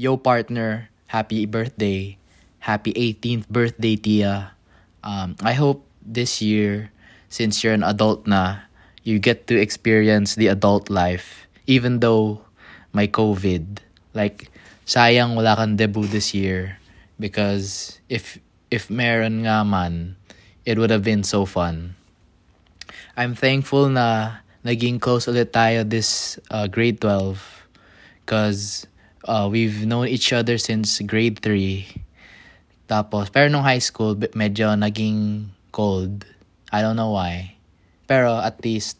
yo partner, happy birthday. Happy 18th birthday, Tia. Um, I hope this year, since you're an adult na, you get to experience the adult life. Even though may COVID. Like, sayang wala kang debut this year. Because if if meron nga man, it would have been so fun. I'm thankful na naging close ulit tayo this uh, grade 12 because uh, we've known each other since grade 3 tapos pero nung high school medyo naging cold. I don't know why. Pero at least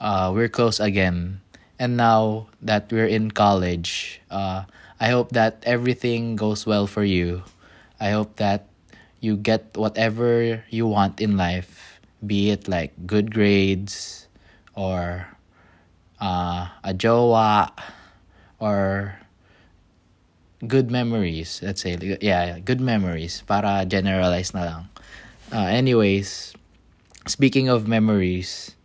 uh, we're close again. And now that we're in college uh, I hope that everything goes well for you. I hope that you get whatever you want in life be it like good grades or uh, a jowa or good memories let's say. Yeah good memories para generalize na lang. Uh, anyways speaking of memories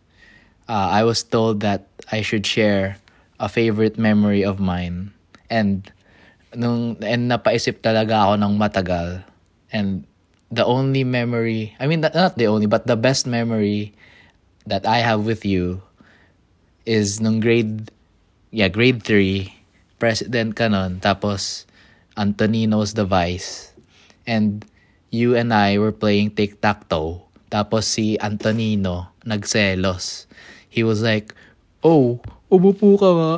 uh, I was told that I should share a favorite memory of mine. And nung and napaisip talaga ako ng matagal. And the only memory I mean not the only but the best memory that I have with you is nung grade, yeah, grade 3, president ka nun, tapos Antonino's the vice. And you and I were playing tic-tac-toe. Tapos si Antonino nagselos. He was like, oh, umupo ka nga.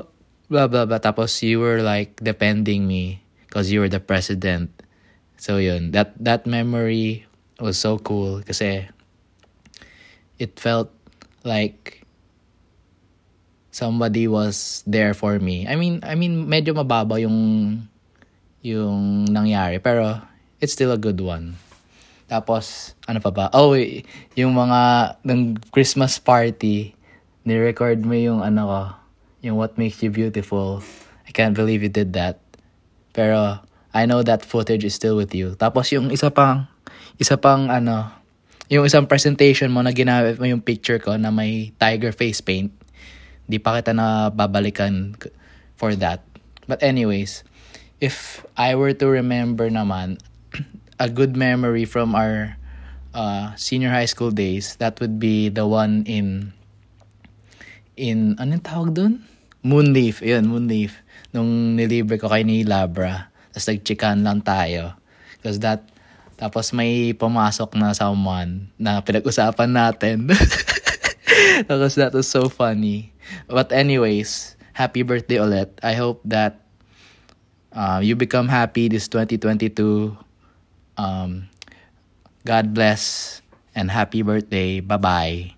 Blah, blah, blah. Tapos you were like defending me because you were the president. So yun, that, that memory was so cool kasi it felt like somebody was there for me. I mean, I mean medyo mababa yung yung nangyari pero it's still a good one. Tapos ano pa ba? Oh, yung mga ng Christmas party, ni-record mo yung ano ko, yung What Makes You Beautiful. I can't believe you did that. Pero I know that footage is still with you. Tapos yung isa pang isa pang ano, yung isang presentation mo na ginamit mo yung picture ko na may tiger face paint, di pa kita na babalikan for that. But anyways, if I were to remember naman, a good memory from our uh, senior high school days, that would be the one in, in, anong tawag doon? Moonleaf. Yun, Moonleaf. Nung nilibre ko kay ni Labra. Tapos nagchikan lang tayo. Because that tapos may pumasok na someone na pinag-usapan natin. Tapos that was so funny. But anyways, happy birthday ulit. I hope that uh, you become happy this 2022. Um, God bless and happy birthday. Bye-bye.